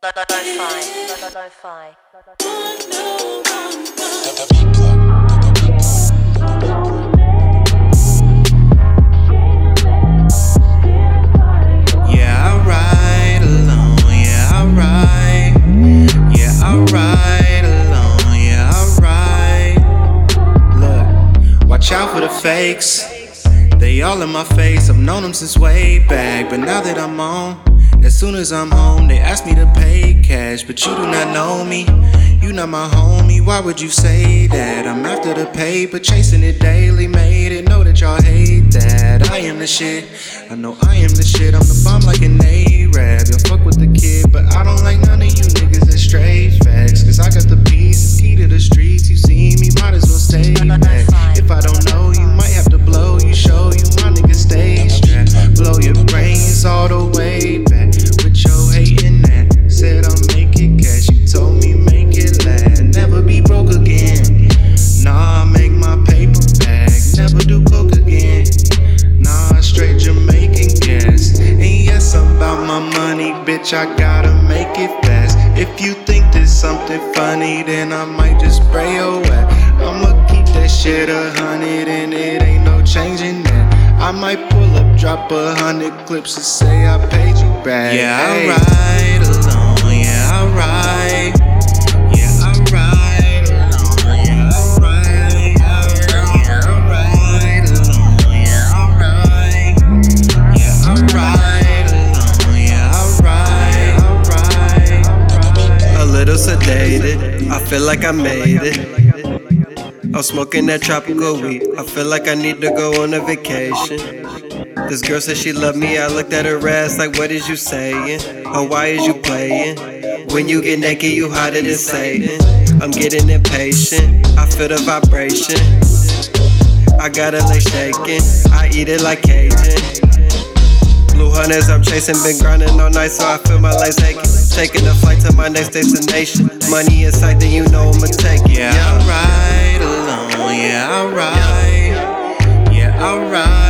Yeah, I ride alone. Yeah, I ride. Yeah, I ride alone. Yeah, I ride. Look, watch out for the fakes. They all in my face. I've known them since way back, but now that I'm on. Soon as I'm home, they ask me to pay cash, but you do not know me. You not my homie, why would you say that? I'm after the paper, chasing it daily, made it. Know that y'all hate that. I am the shit, I know I am the shit. I'm the bomb my money, bitch. I gotta make it fast. If you think there's something funny, then I might just spray your wet. I'ma keep that shit a hundred, and it ain't no changing that. I might pull up, drop a hundred clips and say I paid you back. Yeah, I ride alone. Yeah, I ride. Sedated, I feel like I made it. I'm smoking that tropical weed. I feel like I need to go on a vacation. This girl said she loved me. I looked at her ass like, what is you saying? Or why is you playing? When you get naked, you hotter than Satan. I'm getting impatient. I feel the vibration. I got it like shaking. I eat it like Cajun. Blue hunters, I'm chasing, been grinding all night, so I feel my legs aching. Taking a flight to my next destination. Money in sight, then you know I'ma take it. Yeah, I ride alone. Yeah, I ride. Yeah, I ride.